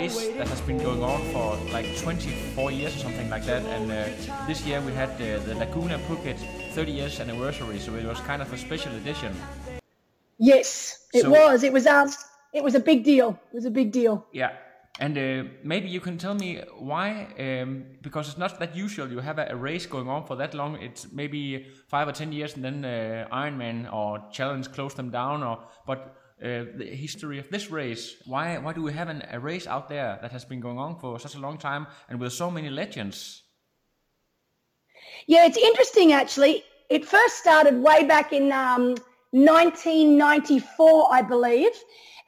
Race that has been going on for like 24 years or something like that, and uh, this year we had uh, the Laguna Phuket 30 years anniversary, so it was kind of a special edition. Yes, it So- was. It was um, it was a big deal. It was a big deal. Yeah, and uh, maybe you can tell me why, um, because it's not that usual. You have a, a race going on for that long. It's maybe five or ten years, and then uh, Ironman or Challenge close them down. Or but the history of this race, why why do we have an, a race out there that has been going on for such a long time and with so many legends? Yeah, it's interesting actually. It first started way back in um, 1994, I believe.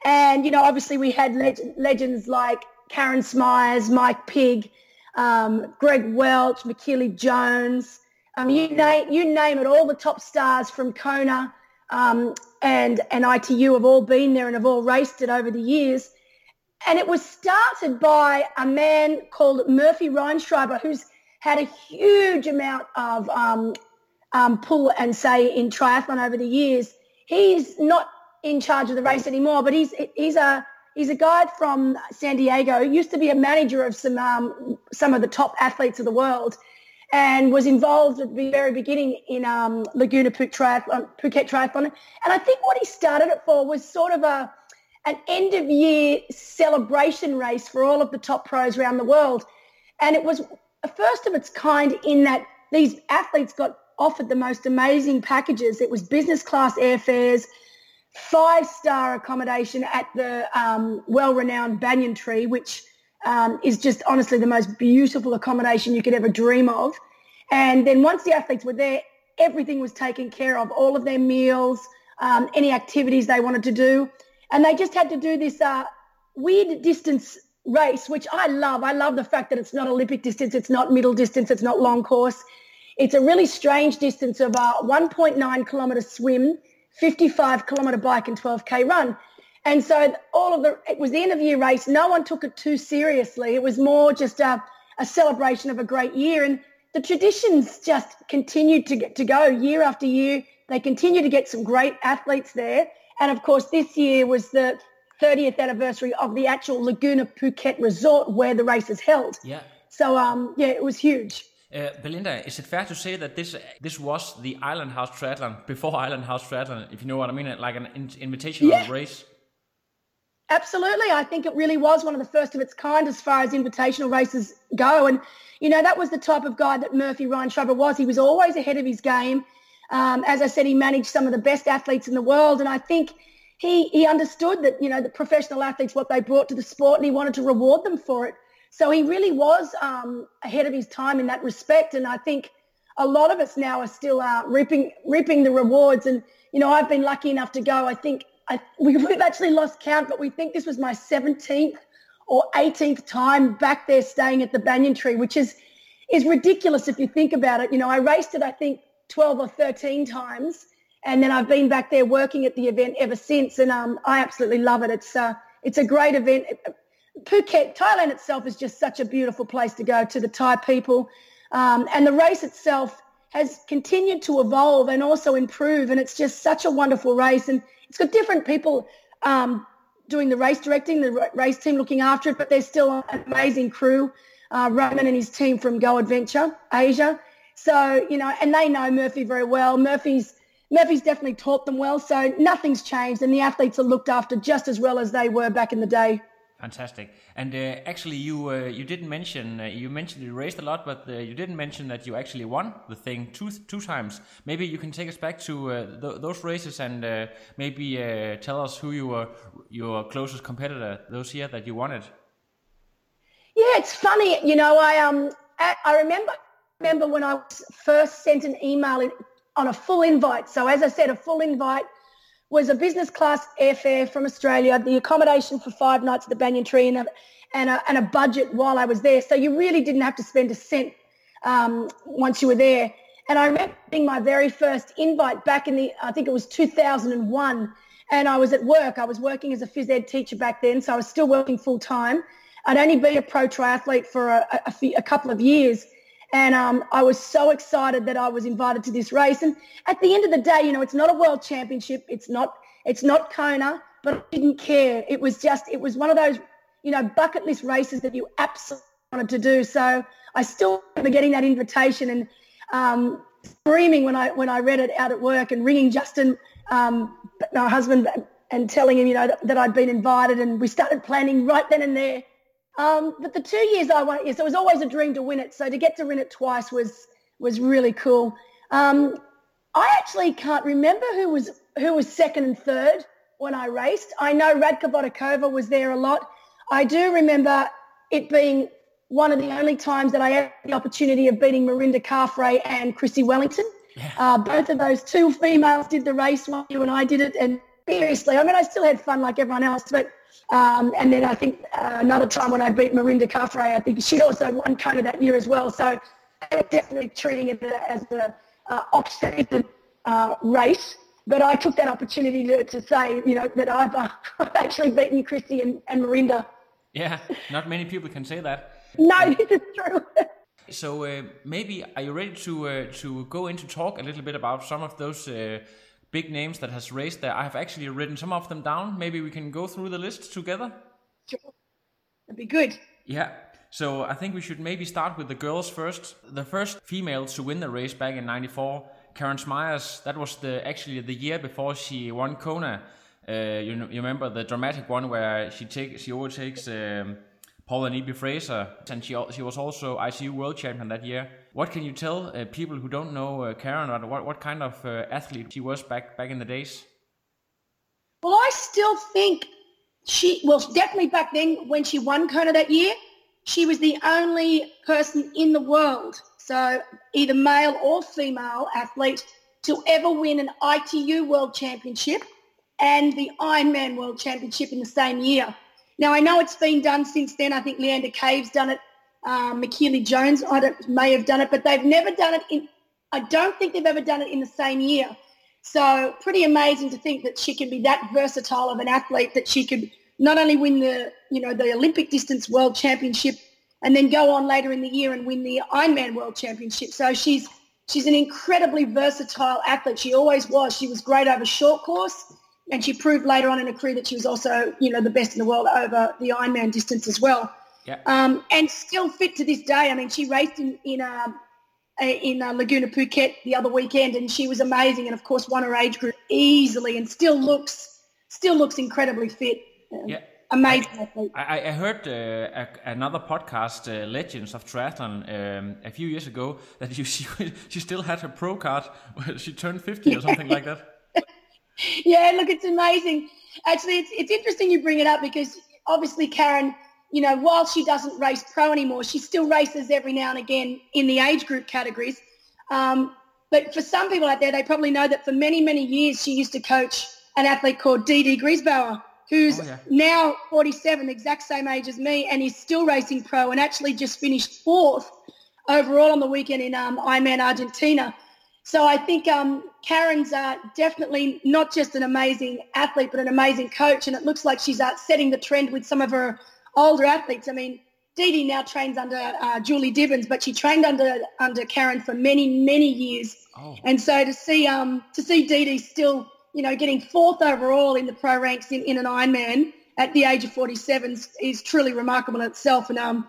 And, you know, obviously we had leg- legends like Karen Smyers, Mike Pigg, um, Greg Welch, Michellie Jones. Um, you, name, you name it, all the top stars from Kona um, and, and ITU have all been there and have all raced it over the years. And it was started by a man called Murphy Reinschreiber, who's had a huge amount of um, um, pull and say in triathlon over the years. He's not in charge of the race anymore, but he's he's a he's a guy from San Diego. He used to be a manager of some um, some of the top athletes of the world, and was involved at the very beginning in um, Laguna Phuket triathlon, Phuket triathlon. And I think what he started it for was sort of a an end of year celebration race for all of the top pros around the world. And it was a first of its kind in that these athletes got offered the most amazing packages. It was business class airfares, five star accommodation at the um, well renowned Banyan Tree, which um, is just honestly the most beautiful accommodation you could ever dream of. And then once the athletes were there, everything was taken care of, all of their meals, um, any activities they wanted to do. And they just had to do this uh, weird distance race, which I love. I love the fact that it's not Olympic distance, it's not middle distance, it's not long course. It's a really strange distance of a 1.9 kilometre swim, 55 kilometre bike and 12k run. And so all of the, it was the end of year race. No one took it too seriously. It was more just a, a celebration of a great year. And the traditions just continued to get to go year after year. They continue to get some great athletes there. And of course, this year was the 30th anniversary of the actual Laguna Phuket resort where the race is held. Yeah. So, um, yeah, it was huge. Uh, Belinda, is it fair to say that this this was the Island House Triathlon before Island House Triathlon, if you know what I mean, like an in- invitational Yeah. race? Absolutely. I think it really was one of the first of its kind as far as invitational races go. And, you know, that was the type of guy that Murphy Ryan Reinschreiber was. He was always ahead of his game. Um, as I said, he managed some of the best athletes in the world. And I think he, he understood that, you know, the professional athletes, what they brought to the sport, and he wanted to reward them for it. So he really was um, ahead of his time in that respect. And I think a lot of us now are still uh, reaping, reaping the rewards. And, you know, I've been lucky enough to go, I think, I, we, we've actually lost count, but we think this was my 17th or 18th time back there staying at the Banyan Tree, which is is ridiculous if you think about it. You know, I raced it, I think, 12 or 13 times, and then I've been back there working at the event ever since, and um, I absolutely love it. It's uh, it's a great event. Phuket, Thailand itself is just such a beautiful place to go to the Thai people, um, and the race itself has continued to evolve and also improve, and it's just such a wonderful race, and it's got different people um, doing the race directing, the race team looking after it, but there's still an amazing crew. Uh, Roman and his team from Go Adventure Asia. So, you know, and they know Murphy very well. Murphy's Murphy's definitely taught them well. So nothing's changed and the athletes are looked after just as well as they were back in the day. Fantastic. And uh, actually, you uh, you didn't mention uh, you mentioned you raced a lot, but uh, you didn't mention that you actually won the thing two two times. Maybe you can take us back to uh, th- those races and uh, maybe tell us who you were your closest competitor those year that you won it. Yeah, it's funny. You know, I um I, remember remember when I first sent an email on a full invite. So as I said, a full invite was a business class airfare from Australia, the accommodation for five nights at the Banyan Tree, and a, and a, and a budget while I was there. So you really didn't have to spend a cent um, once you were there. And I remember being my very first invite back in the, I think it was 2001. And I was at work. I was working as a phys ed teacher back then, so I was still working full time. I'd only been a pro triathlete for a, a, a couple of years. And um, I was so excited that I was invited to this race. And at the end of the day, you know, it's not a world championship. It's not, it's not Kona, but I didn't care. It was just, it was one of those, you know, bucket list races that you absolutely wanted to do. So I still remember getting that invitation and um, screaming when I, when I read it out at work and ringing Justin, um, my husband, and telling him, you know, that, that I'd been invited. And we started planning right then and there um, but the two years I won, yes, it was always a dream to win it. So to get to win it twice was was really cool. Um, I actually can't remember who was who was second and third when I raced. I know Radka Vodakova was there a lot. I do remember it being one of the only times that I had the opportunity of beating Mirinda Carfrae and Chrissie Wellington. Yeah. Uh, both of those two females did the race while you and I did it. And seriously, I mean, I still had fun like everyone else, but um, and then I think uh, another time when I beat Mirinda Carfrae, I think she'd also won Kona that year as well. So definitely treating it as a uh, off-season uh, race. But I took that opportunity to, to say, you know, that I've, uh, I've actually beaten Christy and, and Mirinda. Yeah, not many people can say that. no, this is true. so uh, maybe are you ready to uh, to go into talk a little bit about some of those uh, big names that has raced there. I have actually written some of them down. Maybe we can go through the list together. Sure. That'd be good. Yeah. So I think we should maybe start with the girls first. The first female to win the race back in '94, Karen Smyers. That was the actually the year before she won Kona. Uh, you, you remember the dramatic one where she take she overtakes um, Paula Newby Fraser, and she she was also ITU world champion that year. What can you tell uh, people who don't know uh, Karen? What what kind of uh, athlete she was back back in the days? Well, I still think she well definitely back then when she won Kona that year, she was the only person in the world, so either male or female athlete, to ever win an ITU World Championship and the Ironman World Championship in the same year. Now I know it's been done since then. I think Leanda Cave's done it um, Michellie Jones I may have done it, but they've never done it in, I don't think they've ever done it in the same year. So pretty amazing to think that she can be that versatile of an athlete that she could not only win the, you know, the Olympic distance world championship and then go on later in the year and win the Ironman world championship. So she's, she's an incredibly versatile athlete. She always was. She was great over short course and she proved later on in her career that she was also, you know, the best in the world over the Ironman distance as well. Yeah. Um, and still fit to this day. I mean, she raced in in um, in uh, Laguna Phuket the other weekend, and she was amazing. And of course, won her age group easily, and still looks still looks incredibly fit. Um, yeah. Amazing I, I, heard uh, a, another podcast, uh, Legends of Triathlon, um, a few years ago that you, she, she still had her pro card. When she turned 50 or something like that. Yeah, look, it's amazing. Actually, it's, it's interesting you bring it up because obviously Karen you know, while she doesn't race pro anymore, she still races every now and again in the age group categories. Um, but for some people out there, they probably know that for many, many years she used to coach an athlete called Dede Griesbauer, who's oh, yeah. now 47, the exact same age as me, and is still racing pro and actually just finished fourth overall on the weekend in um, Ironman Argentina. So I think um, Karen's uh, definitely not just an amazing athlete, but an amazing coach, and it looks like she's uh, setting the trend with some of her older athletes. I mean, Dee Dee now trains under uh, Julie Dibens, but she trained under under Karen for many many years. Oh. And so to see um to see Dee Dee still you know getting fourth overall in the pro ranks in, in an Ironman at the age of 47 is, is truly remarkable in itself. And um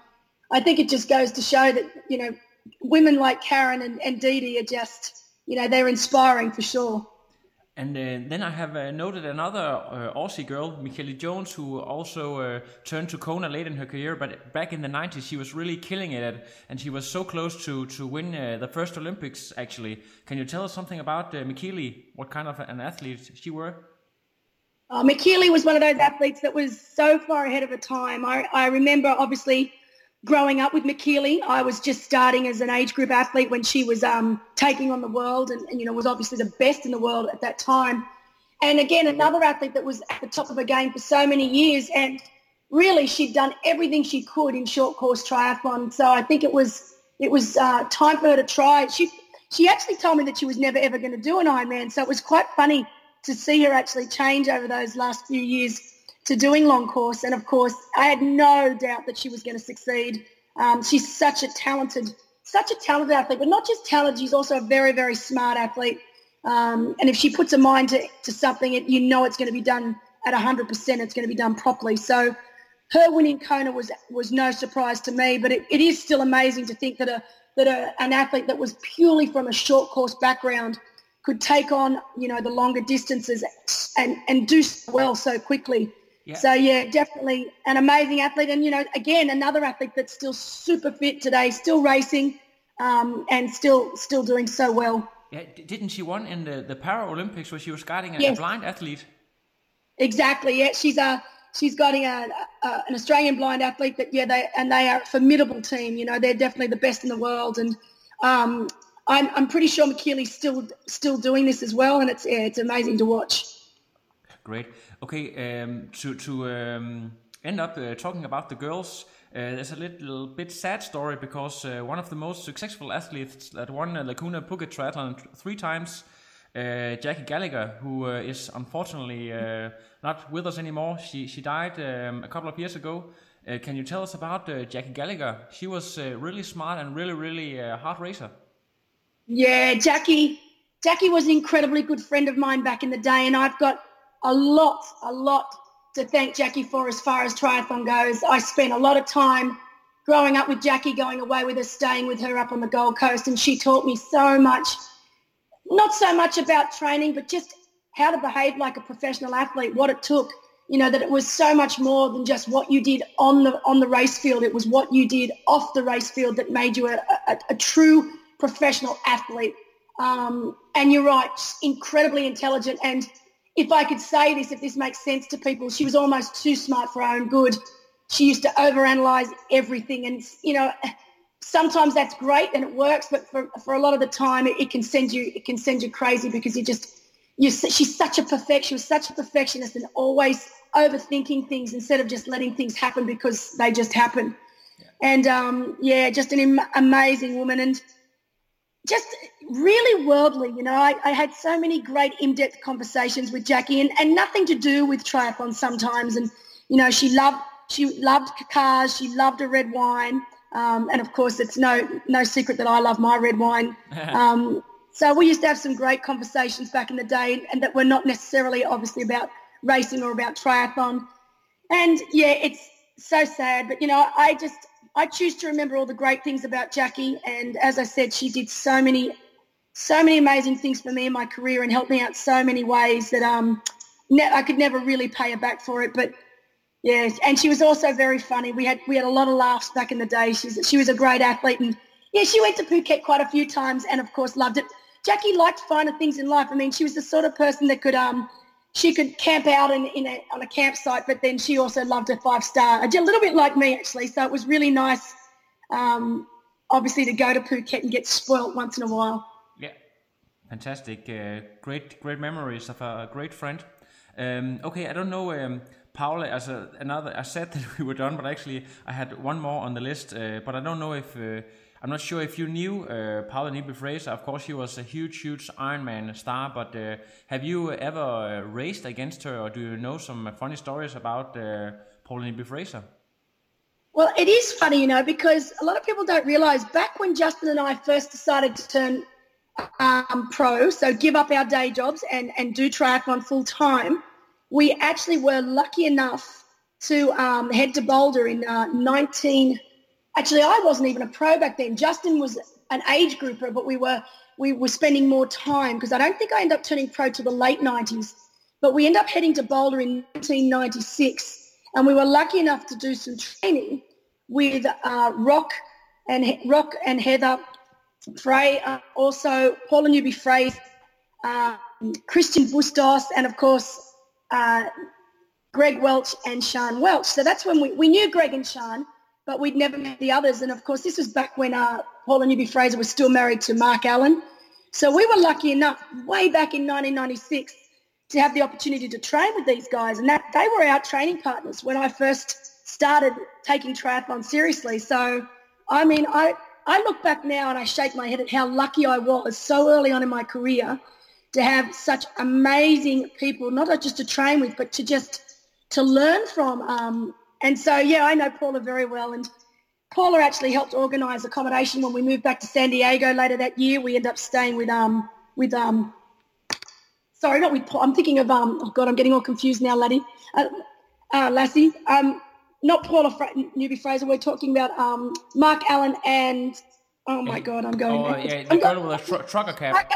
I think it just goes to show that you know women like Karen and, and Dee Dee are just you know they're inspiring for sure. And uh, then I have uh, noted another uh, Aussie girl, Michellie Jones, who also uh, turned to Kona late in her career. But back in the 90s, she was really killing it, and she was so close to to win uh, the first Olympics. Actually, can you tell us something about uh, Michele? What kind of an athlete she were? Uh, Michele was one of those athletes that was so far ahead of her time. I, I remember obviously growing up with Michele. I was just starting as an age group athlete when she was um, taking on the world and, and, you know, was obviously the best in the world at that time. And again, another athlete that was at the top of her game for so many years. And really, she'd done everything she could in short course triathlon. So I think it was it was uh, time for her to try. She she actually told me that she was never ever going to do an Ironman. So it was quite funny to see her actually change over those last few years to doing long course. And of course, I had no doubt that she was going to succeed. Um, she's such a talented, such a talented athlete, but not just talented, she's also a very, very smart athlete. Um, and if she puts her mind to, to something, it, you know it's going to be done at 100%. It's going to be done properly. So her winning Kona was was no surprise to me, but it, it is still amazing to think that a that a, an athlete that was purely from a short course background could take on, you know, the longer distances and, and do well so quickly. Yeah. So yeah, definitely an amazing athlete, and you know, again, another athlete that's still super fit today, still racing, um, and still still doing so well. Yeah, didn't she won in the the Paralympics where she was guiding a, yes. a blind athlete? Exactly. Yeah, she's a she's guiding a, a, an Australian blind athlete that yeah they and they are a formidable team. You know, they're definitely the best in the world, and um, I'm I'm pretty sure Michele's still still doing this as well, and it's yeah, it's amazing to watch. Great. Okay, um, to to um, end up uh, talking about the girls, uh, there's a little bit sad story because uh, one of the most successful athletes that won Laguna Phuket Triathlon three times, uh, Jackie Gallagher, who uh, is unfortunately uh, not with us anymore. She she died um, a couple of years ago. can you tell us about Jackie Gallagher? She was really smart and really really a hard racer. Yeah, Jackie. Jackie was an incredibly good friend of mine back in the day, and I've got a lot, a lot to thank Jackie for as far as triathlon goes. I spent a lot of time growing up with Jackie, going away with her, staying with her up on the Gold Coast, and she taught me so much, not so much about training, but just how to behave like a professional athlete, what it took, you know, that it was so much more than just what you did on the on the race field. It was what you did off the race field that made you a, a, a true professional athlete. Um, and you're right, incredibly intelligent and if I could say this, if this makes sense to people, she was almost too smart for her own good. She used to overanalyze everything, and you know, sometimes that's great and it works, but for, for a lot of the time, it, it can send you it can send you crazy because you just you she's such a perfect she was such a perfectionist and always overthinking things instead of just letting things happen because they just happen. Yeah. And um, yeah, just an Im- amazing woman and just really worldly. You know, I, I had so many great in-depth conversations with Jackie and, and nothing to do with triathlon sometimes. And, you know, she loved, she loved cars. She loved a red wine. Um, and of course, it's no, no secret that I love my red wine. Um, so we used to have some great conversations back in the day and that were not necessarily obviously about racing or about triathlon. And yeah, it's so sad, but you know, I just, I choose to remember all the great things about Jackie. And as I said, she did so many, so many amazing things for me in my career and helped me out so many ways that um, ne- I could never really pay her back for it. But yeah, and she was also very funny. We had we had a lot of laughs back in the day. She's she was a great athlete, and yeah, she went to Phuket quite a few times, and of course loved it. Jackie liked finer things in life. I mean, she was the sort of person that could um she could camp out in, in a, on a campsite, but then she also loved a five star, a little bit like me actually. So it was really nice, um, obviously, to go to Phuket and get spoilt once in a while. Yeah, fantastic, uh, great, great memories of a great friend. Um, okay, I don't know, um, Paula, as a, another, I said that we were done, but actually I had one more on the list, uh, but I don't know if. Uh, I'm not sure if you knew uh, Paula Newby Fraser. Of course, she was a huge, huge Ironman star. But uh, have you ever uh, raced against her, or do you know some funny stories about uh, Paula Newby Fraser? Well, it is funny, you know, because a lot of people don't realize back when Justin and I first decided to turn um, pro, so give up our day jobs and, and do triathlon full time, we actually were lucky enough to um, head to Boulder in uh, 19- Actually, I wasn't even a pro back then. Justin was an age grouper, but we were we were spending more time because I don't think I ended up turning pro to the late 90s, but we ended up heading to Boulder in 1996, and we were lucky enough to do some training with uh, Rock and Rock and Heather Frey, uh, also Paula Newby Fraser, uh, Christian Bustos, and of course uh, Greg Welch and Sean Welch. So that's when we, we knew Greg and Sean, but we'd never met the others. And of course, this was back when uh, Paula Newby Fraser was still married to Mark Allen. So we were lucky enough way back in 1996 to have the opportunity to train with these guys. And that they were our training partners when I first started taking triathlon seriously. So, I mean, I, I look back now and I shake my head at how lucky I was so early on in my career to have such amazing people, not just to train with, but to just to learn from. Um, and so, yeah, I know Paula very well. And Paula actually helped organise accommodation when we moved back to San Diego later that year. We ended up staying with um with um. Sorry, not with Paul. I'm thinking of um. Oh God, I'm getting all confused now, laddie. Uh, uh, Lassie. Um, not Paula Fra- Newby Fraser. We're talking about um Mark Allen and oh my God, I'm going. Oh yeah, the girl with a tr- trucker cap.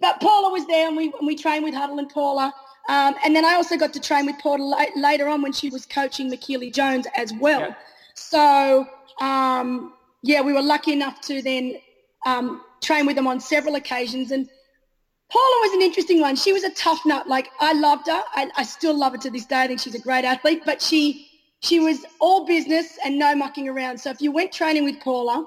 But Paula was there, and we and we trained with Huddle and Paula. Um, and then I also got to train with Paula la- later on when she was coaching Michellie Jones as well. Yeah. So um, yeah, we were lucky enough to then um, train with them on several occasions. And Paula was an interesting one. She was a tough nut. Like I loved her. I, I still love her to this day. I think she's a great athlete. But she she was all business and no mucking around. So if you went training with Paula,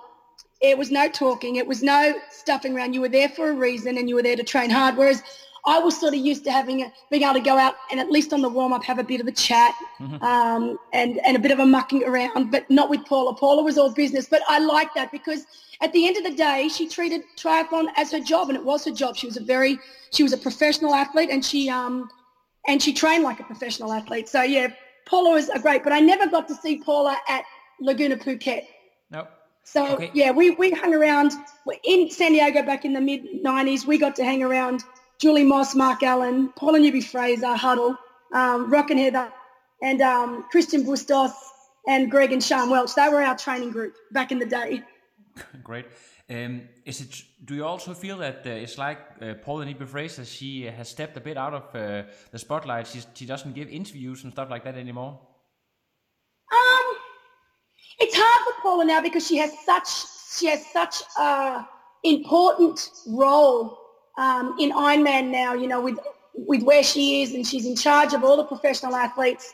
it was no talking. It was no stuffing around. You were there for a reason and you were there to train hard. Whereas I was sort of used to having a, being able to go out and at least on the warm up have a bit of a chat Mm-hmm. um, and and a bit of a mucking around, but not with Paula. Paula was all business, but I like that because at the end of the day, she treated triathlon as her job, and it was her job. She was a very she was a professional athlete, and she um and she trained like a professional athlete. So yeah, Paula was a great, but I never got to see Paula at Laguna Phuket. Nope. So Okay. yeah, we, we hung around in San Diego back in the mid '90s. We got to hang around Julie Moss, Mark Allen, Paula Newby Fraser, Huddle, um, Rock and Heather, and um, Christian Bustos and Greg and Sean Welch. They were our training group back in the day. Great. Um, is it? Do you also feel that uh, it's like uh, Paula Newby Fraser? She has stepped a bit out of uh, the spotlight. She's, she doesn't give interviews and stuff like that anymore. Um, it's hard for Paula now because she has such she has such a important role um, in Ironman now. You know, with with where she is, and she's in charge of all the professional athletes.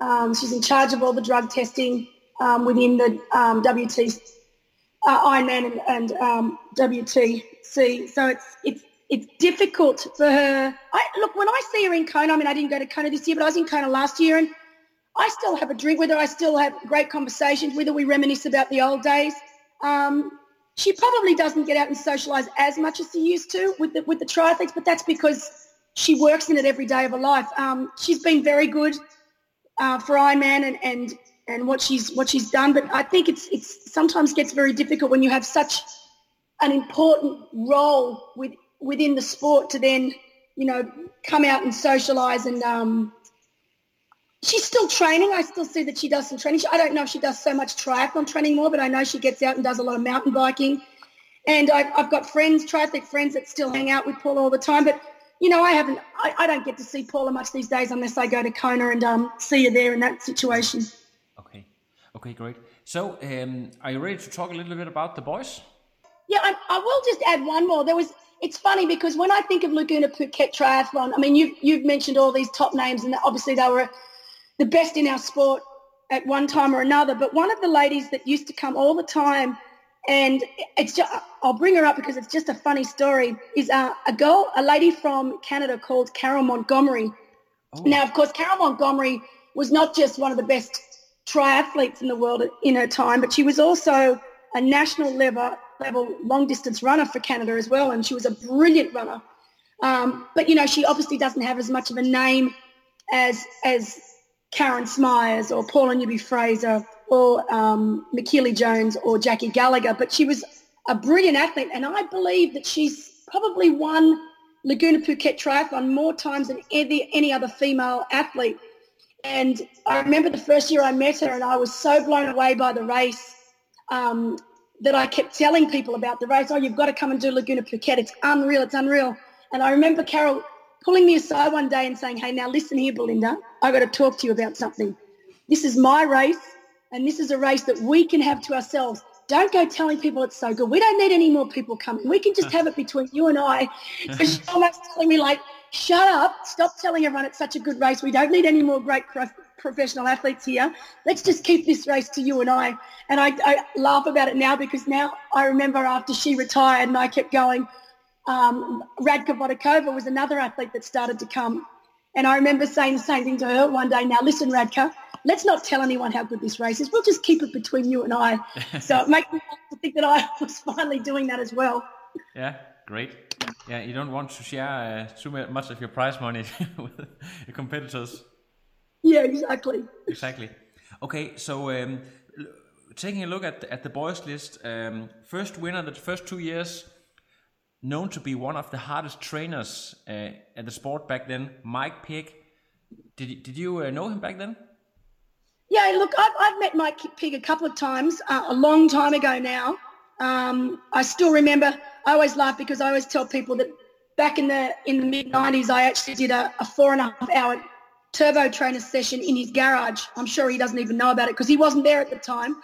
Um, she's in charge of all the drug testing um, within the um, WT uh, Ironman and, and um, WTC. So it's it's it's difficult for her. I look when I see her in Kona. I mean, I didn't go to Kona this year, but I was in Kona last year, and I still have a drink with her. I still have great conversations with her. We reminisce about the old days. Um, she probably doesn't get out and socialise as much as she used to with the with the triathletes, but that's because she works in it every day of her life. Um, she's been very good uh, for Ironman and, and and what she's what she's done, but I think it's it's sometimes gets very difficult when you have such an important role with within the sport to then you know come out and socialise and um, she's still training. I still see that she does some training. I don't know if she does so much triathlon training more, but I know she gets out and does a lot of mountain biking. And I've, I've got friends, triathlete friends that still hang out with Paula all the time. But, you know, I haven't, I, I don't get to see Paula much these days unless I go to Kona and um, see her there in that situation. Okay. Okay, great. So, um, are you ready to talk a little bit about the boys? Yeah, I, I will just add one more. There was, it's funny because when I think of Laguna Phuket Triathlon, I mean, you've, you've mentioned all these top names and obviously they were the best in our sport at one time or another. But one of the ladies that used to come all the time, and it's just, I'll bring her up because it's just a funny story, is uh, a girl, a lady from Canada called Carol Montgomery. Now, of course, Carol Montgomery was not just one of the best triathletes in the world in her time, but she was also a national level, level long distance runner for Canada as well, and she was a brilliant runner. Um, but you know, she obviously doesn't have as much of a name as as Karen Smyers or Paula Newby Fraser or um, Michellie Jones or Jackie Gallagher. But she was a brilliant athlete, and I believe that she's probably won Laguna Phuket Triathlon more times than any, any other female athlete. And I remember the first year I met her, and I was so blown away by the race. Um, that I kept telling people about the race. Oh, you've got to come and do Laguna Phuket. It's unreal. It's unreal. And I remember Carol pulling me aside one day and saying, hey, now listen here, Belinda. I got to talk to you about something. This is my race, and this is a race that we can have to ourselves. Don't go telling people it's so good. We don't need any more people coming. We can just have it between you and I. So she's almost telling me like, shut up, stop telling everyone it's such a good race. We don't need any more great professional athletes here. Let's just keep this race to you and I. And I, I laugh about it now because now I remember after she retired and I kept going, um, Radka Vodakova was another athlete that started to come. And I remember saying the same thing to her one day. Now, listen, Radka, let's not tell anyone how good this race is. We'll just keep it between you and I. so it makes me think that I was finally doing that as well. Yeah, great. Yeah, you don't want to share uh, too much of your prize money with your competitors. Yeah, exactly. Exactly. Okay, so um, taking a look at the, at the boys list, um, first winner the first two years, known to be one of the hardest trainers uh, at the sport back then, Mike Pigg. Did did you uh, know him back then? Yeah, look, I've, I've met Mike Pigg a couple of times, uh, a long time ago now. Um, I still remember. I always laugh because I always tell people that back in the in the mid '90s, I actually did a, a four and a half hour turbo trainer session in his garage. I'm sure he doesn't even know about it because he wasn't there at the time.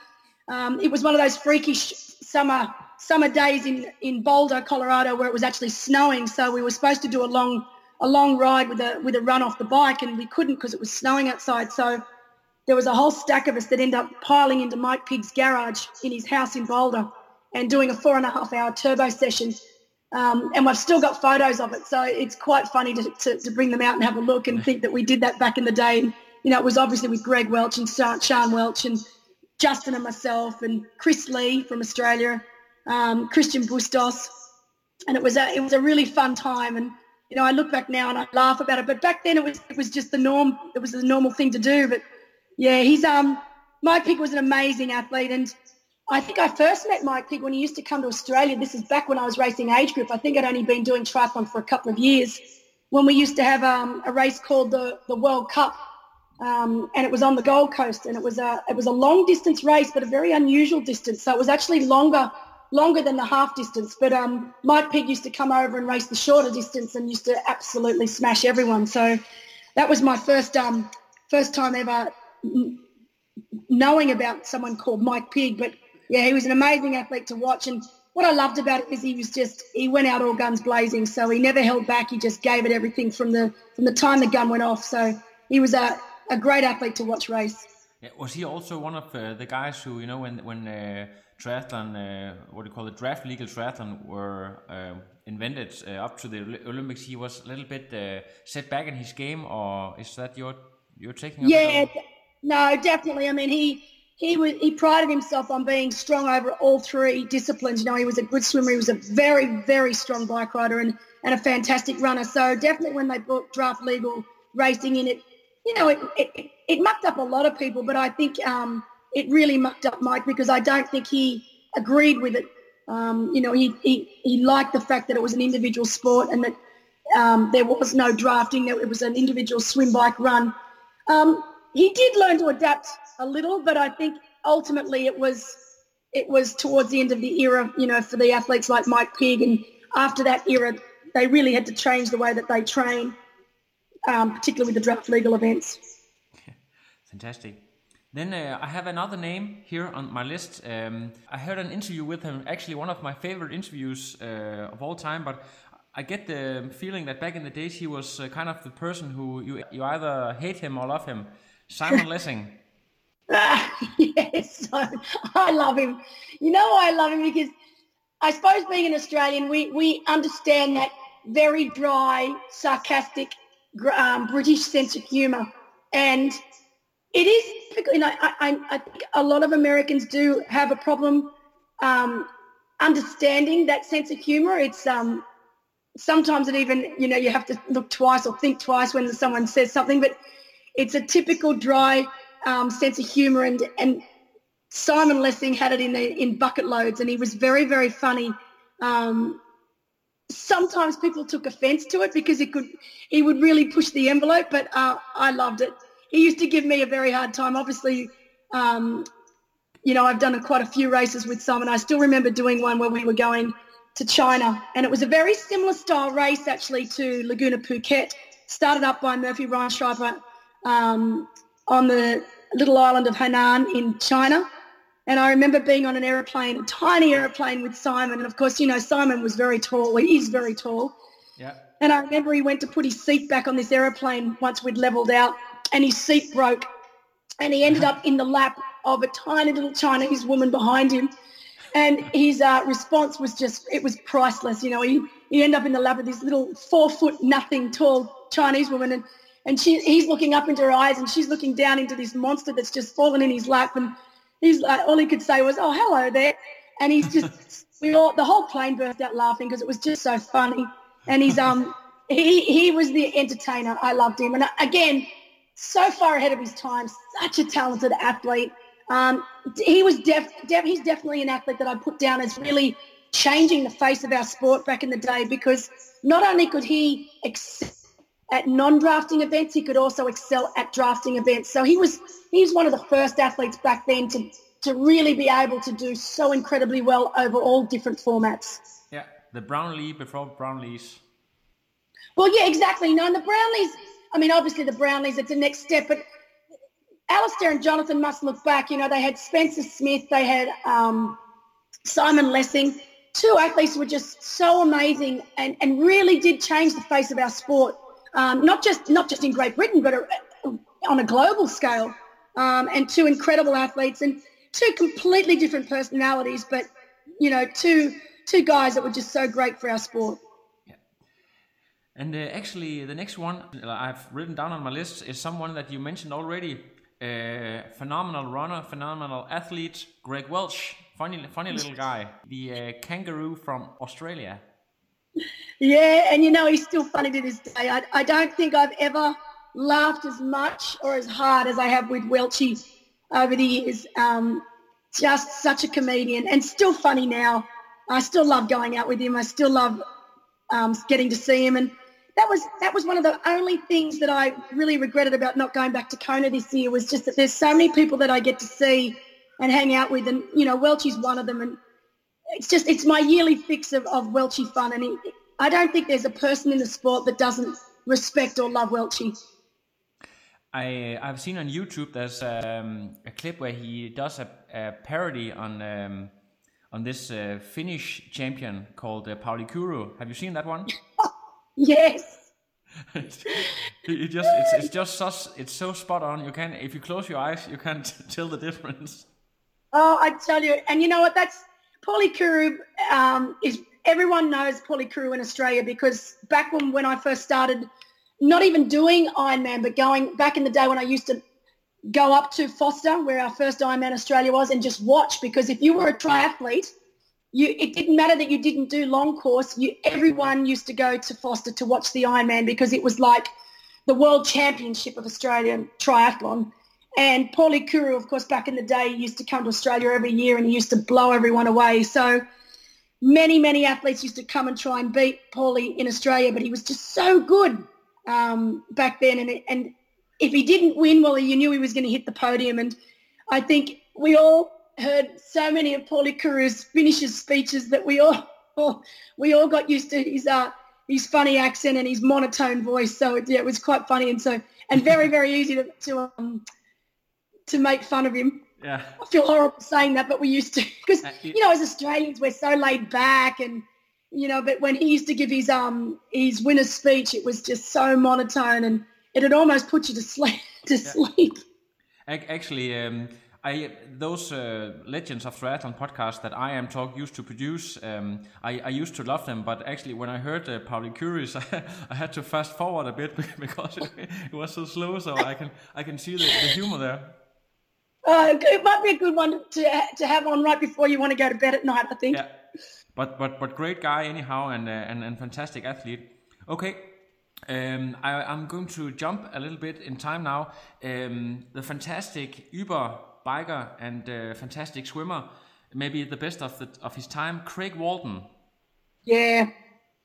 Um, it was one of those freakish summer summer days in, in Boulder, Colorado, where it was actually snowing. So we were supposed to do a long a long ride with a with a run off the bike, and we couldn't because it was snowing outside. So there was a whole stack of us that ended up piling into Mike Pigg's garage in his house in Boulder and doing a four and a half hour turbo session. Um, and we've still got photos of it, so it's quite funny to, to, to, bring them out and have a look and think that we did that back in the day. And, you know, it was obviously with Greg Welch and Sean Welch and Justin and myself and Chris Legh from Australia, um, Christian Bustos, and it was a it was a really fun time. And you know, I look back now and I laugh about it, but back then it was it was just the norm. It was the normal thing to do. But yeah, he's um Mike Pigg was an amazing athlete, and I think I first met Mike Pigg when he used to come to Australia. This is back when I was racing age group. I think I'd only been doing triathlon for a couple of years when we used to have um, a race called the the World Cup um, and it was on the Gold Coast, and it was a it was a long distance race, but a very unusual distance. So it was actually longer longer than the half distance. But um, Mike Pigg used to come over and race the shorter distance, and used to absolutely smash everyone. So that was my first um first time ever knowing about someone called Mike Pigg. But yeah, he was an amazing athlete to watch, and what I loved about it is he was just he went out all guns blazing. So he never held back. He just gave it everything from the from the time the gun went off. So he was a a great athlete to watch race. Yeah, was he also one of uh, the guys who, you know, when when uh, triathlon, uh, what do you call it, draft legal triathlon were um, invented uh, up to the Olympics, he was a little bit uh, set back in his game, or is that your your taking? Yeah, no, definitely. I mean, he he was he prided himself on being strong over all three disciplines. You know, he was a good swimmer. He was a very very strong bike rider and and a fantastic runner. So definitely, when they brought draft legal racing in, it you know, it, it, it mucked up a lot of people, but I think um, it really mucked up Mike because I don't think he agreed with it. Um, you know, he, he, he liked the fact that it was an individual sport and that um, there was no drafting. It was an individual swim, bike, run. Um, he did learn to adapt a little, but I think ultimately it was it was towards the end of the era, you know, for the athletes like Mike Pigg. And after that era, they really had to change the way that they train um, particularly with the draft legal events. Fantastic. Then uh, I have another name here on my list. Um, I heard an interview with him, actually one of my favorite interviews uh, of all time. But I get the feeling that back in the days he was uh, kind of the person who you you either hate him or love him. Simon Lessing. yes, I love him. You know why I love him because I suppose being an Australian, we we understand that very dry, sarcastic um, British sense of humour, and it is. You know, I, I, think a lot of Americans do have a problem um, understanding that sense of humour. It's um, sometimes it even you know you have to look twice or think twice when someone says something, but it's a typical dry um, sense of humour, and and Simon Lessing had it in the, in bucket loads, and he was very very funny. Um, sometimes people took offense to it because he could he would really push the envelope but uh, i loved it he used to give me a very hard time obviously um, you know, I've done quite a few races with Simon. I still remember doing one where we were going to China, and it was a very similar style race actually to Laguna Phuket. Started up by Murphy Reinschreiber um, on the little island of Hainan in China. And I remember being on an aeroplane, a tiny aeroplane with Simon. And of course, you know, Simon was very tall. He is very tall. Yeah. And I remember he went to put his seat back on this aeroplane once we'd leveled out and his seat broke. And he ended up in the lap of a tiny little Chinese woman behind him. And his uh, response was just, it was priceless. You know, he, he ended up in the lap of this little four foot nothing tall Chinese woman. And, and she, he's looking up into her eyes and she's looking down into this monster that's just fallen in his lap. And he's like, all he could say was, oh, hello there. And he's just, we all, the whole plane burst out laughing because it was just so funny. And he's, um, he, he was the entertainer. I loved him. And again, so far ahead of his time, such a talented athlete. Um, he was def, def, he's definitely an athlete that I put down as really changing the face of our sport back in the day because not only could he excel at non-drafting events, he could also excel at drafting events. So he was he's one of the first athletes back then to to really be able to do so incredibly well over all different formats. Yeah, the Brownlee before Brownlees. Well, yeah, exactly. Know, and the Brownlees, I mean, obviously the Brownlees, it's the next step, but Alistair and Jonathan must look back. You know, they had Spencer Smith, they had um, Simon Lessing, two athletes were just so amazing and, and really did change the face of our sport, um, not just not just in Great Britain, but uh, on a global scale. Um, and two incredible athletes and two completely different personalities, but you know, two two guys that were just so great for our sport. And uh, actually, the next one I've written down on my list is someone that you mentioned already. Uh, phenomenal runner, phenomenal athlete, Greg Welch. Funny, funny little guy. The uh, kangaroo from Australia. Yeah, and you know he's still funny to this day. I, I don't think I've ever laughed as much or as hard as I have with Welchie over the years. Um, just such a comedian and still funny now. I still love going out with him. I still love um, getting to see him and that was that was one of the only things that I really regretted about not going back to Kona this year was just that there's so many people that I get to see and hang out with, and you know Welchie's one of them, and it's just it's my yearly fix of, of Welchie fun, and I don't think there's a person in the sport that doesn't respect or love Welchie. I I've seen on YouTube there's um, a clip where he does a, a parody on um, on this uh, Finnish champion called uh, Pauli Kiuru. Have you seen that one? Yes. it just it's, it's just such it's so spot on. You can if you close your eyes, you can't tell the difference. Oh, I tell you, and you know what? That's Pauli um, is everyone knows Kiuru in Australia because back when when I first started, not even doing Ironman, but going back in the day when I used to go up to Forster, where our first Ironman Australia was, and just watch because if you were a triathlete you, it didn't matter that you didn't do long course. You, everyone used to go to Forster to watch the Ironman because it was like the World Championship of Australian triathlon. And Pauli Kiuru, of course, back in the day, used to come to Australia every year and he used to blow everyone away. So many, many athletes used to come and try and beat Paulie in Australia, but he was just so good um, back then. And, and if he didn't win, well, you knew he was going to hit the podium. And I think we all heard so many of Pauli Kiuru's finishes speeches that we all, all we all got used to his uh, his funny accent and his monotone voice. So it, yeah, it was quite funny and so and very very easy to to um, to make fun of him. Yeah, I feel horrible saying that, but we used to because uh, you know as Australians we're so laid back and you know. But when he used to give his um his winner's speech, it was just so monotone and it had almost put you to sleep to yeah. sleep. Actually, um, I, those uh, legends of triathlon podcasts that I am talk used to produce, um, I, I, used to love them. But actually, when I heard uh, Pauli Kiuru's, I, I, had to fast forward a bit because it, it, was so slow. So I can I can see the, the humor there. Uh, it might be a good one to to have on right before you want to go to bed at night. I think. Yeah, but but but great guy anyhow, and uh, and and fantastic athlete. Okay, um, I, am going to jump a little bit in time now. Um, the fantastic Uber biker and uh, fantastic swimmer, maybe the best of the of his time, Craig Walton. Yeah,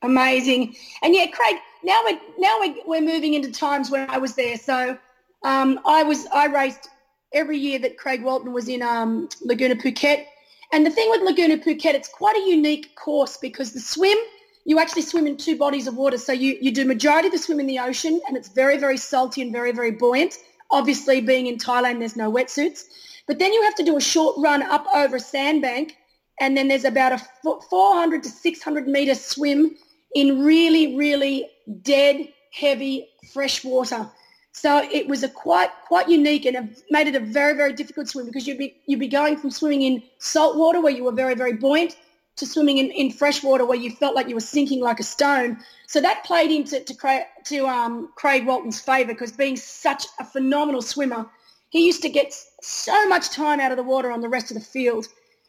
amazing. And yeah, Craig. Now we're now we're, we're moving into times when I was there. So um, I was I raced every year that Craig Walton was in um, Laguna Phuket. And the thing with Laguna Phuket, it's quite a unique course because the swim, you actually swim in two bodies of water. So you, you do majority of the swim in the ocean and it's very, very salty and very, very buoyant. Obviously, being in Thailand, there's no wetsuits. But then you have to do a short run up over a sandbank and then there's about a 400 to 600 metre swim in really, really dead, heavy, fresh water. So it was a quite quite unique and it made it a very very difficult swim because you'd be you'd be going from swimming in salt water where you were very very buoyant to swimming in, in fresh water where you felt like you were sinking like a stone. So that played into to, Craig, to um, Craig Walton's favour because being such a phenomenal swimmer, he used to get so much time out of the water on the rest of the field.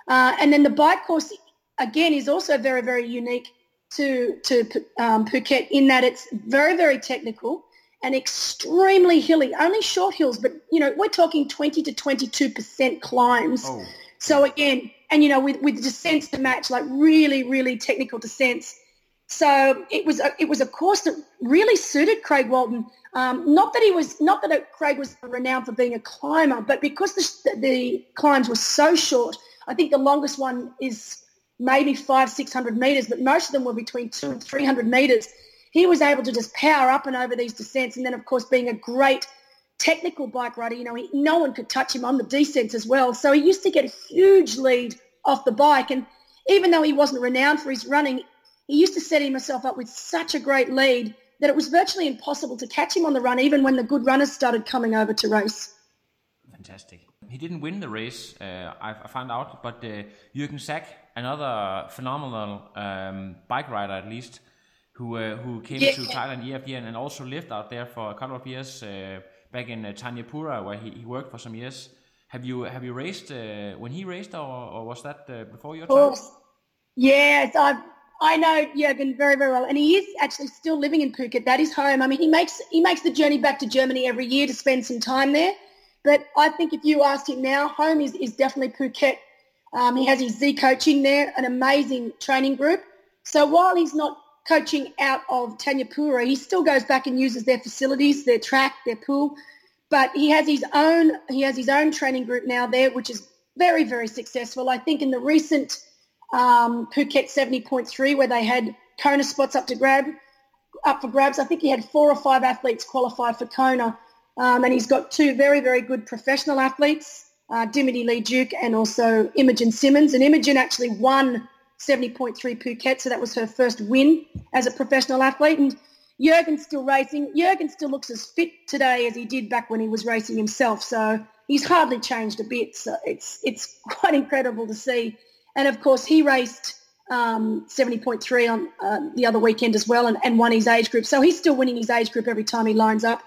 Uh, and then the bike course again is also very very unique to to um, Phuket in that it's very very technical and extremely hilly, only short hills, but you know, we're talking 20 to 22% climbs. Oh. So again, and you know, with, with descents to match, like really, really technical descents. So it was a, it was a course that really suited Craig Walton. Um, not that he was, not that Craig was renowned for being a climber, but because the, the climbs were so short, I think the longest one is maybe five, 600 meters, but most of them were between two and 300 meters he was able to just power up and over these descents. And then, of course, being a great technical bike rider, you know, he, no one could touch him on the descents as well. So he used to get a huge lead off the bike. And even though he wasn't renowned for his running, he used to set himself up with such a great lead that it was virtually impossible to catch him on the run, even when the good runners started coming over to race. Fantastic. He didn't win the race, uh, I, I, found out, but uh, Jürgen Zäck, another phenomenal um, bike rider at least, who uh, who came yeah. to Thailand year after year and also lived out there for a couple of years uh, back in uh, Thanyapura where he, he worked for some years. Have you have you raced uh, when he raced or, or was that uh, before your time? Yes, I I know Jürgen very very well, and he is actually still living in Phuket. That is home. I mean, he makes he makes the journey back to Germany every year to spend some time there. But I think if you asked him now, home is, is definitely Phuket. Um, he has his Z coaching there, an amazing training group. So while he's not coaching out of Thanyapura. He still goes back and uses their facilities, their track, their pool, but he has his own he has his own training group now there, which is very very successful. I think in the recent um, Phuket 70.3 where they had Kona spots up to grab up for grabs. I think he had four or five athletes qualify for Kona, um, and he's got two very very good professional athletes. Uh, Dimity Lee Duke and also Imogen Simmons. And Imogen actually won 70.3 Phuket, so that was her first win as a professional athlete. And Jurgen's still racing. Jurgen still looks as fit today as he did back when he was racing himself. So he's hardly changed a bit. So it's it's quite incredible to see. And of course, he raced um, 70.3 on uh, the other weekend as well and, and won his age group. So he's still winning his age group every time he lines up.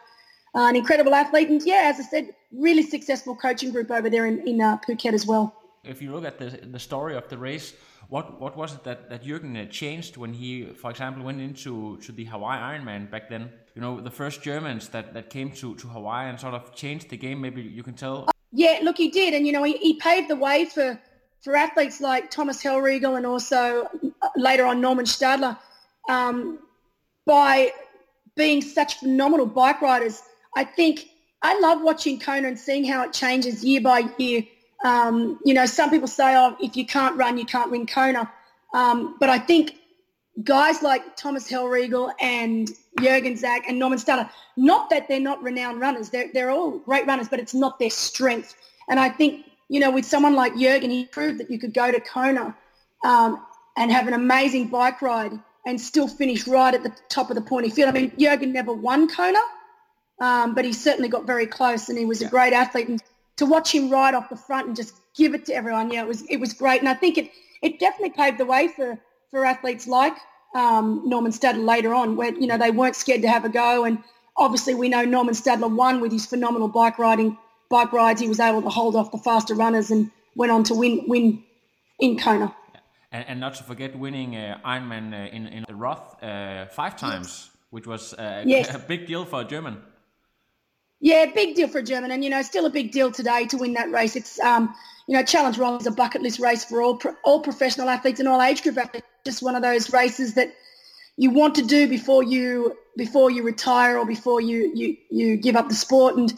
Uh, an incredible athlete. And yeah, as I said, really successful coaching group over there in, in uh, Phuket as well. If you look at the, the story of the race, what what was it that that Jürgen uh, changed when he, for example, went into to the Hawaii Ironman back then? You know, the first Germans that that came to to Hawaii and sort of changed the game. Maybe you can tell. Yeah, look, he did, and you know, he, he paved the way for for athletes like Thomas Hellriegel and also uh, later on Norman Stadler um, by being such phenomenal bike riders. I think I love watching Kona and seeing how it changes year by year um, you know, some people say, oh, if you can't run, you can't win Kona. Um, but I think guys like Thomas Hellriegel and Jürgen Zäck and Norman Stadler, not that they're not renowned runners, they're, they're all great runners, but it's not their strength. And I think, you know, with someone like Jürgen, he proved that you could go to Kona um, and have an amazing bike ride and still finish right at the top of the pointy field. I mean, Jürgen never won Kona, um, but he certainly got very close and he was yeah. a great athlete. And to watch him ride off the front and just give it to everyone, yeah, it was it was great, and I think it it definitely paved the way for for athletes like um, Norman Stadler later on, where you know they weren't scared to have a go, and obviously we know Norman Stadler won with his phenomenal bike riding bike rides. He was able to hold off the faster runners and went on to win win in Kona. And, and not to forget winning uh, Ironman uh, in in Roth uh, five times, yes. which was uh, yes. a big deal for a German. Yeah, big deal for a German, and you know, still a big deal today to win that race. It's um, you know, Challenge Roth is a bucket list race for all pro- all professional athletes and all age group athletes. Just one of those races that you want to do before you before you retire or before you you you give up the sport. And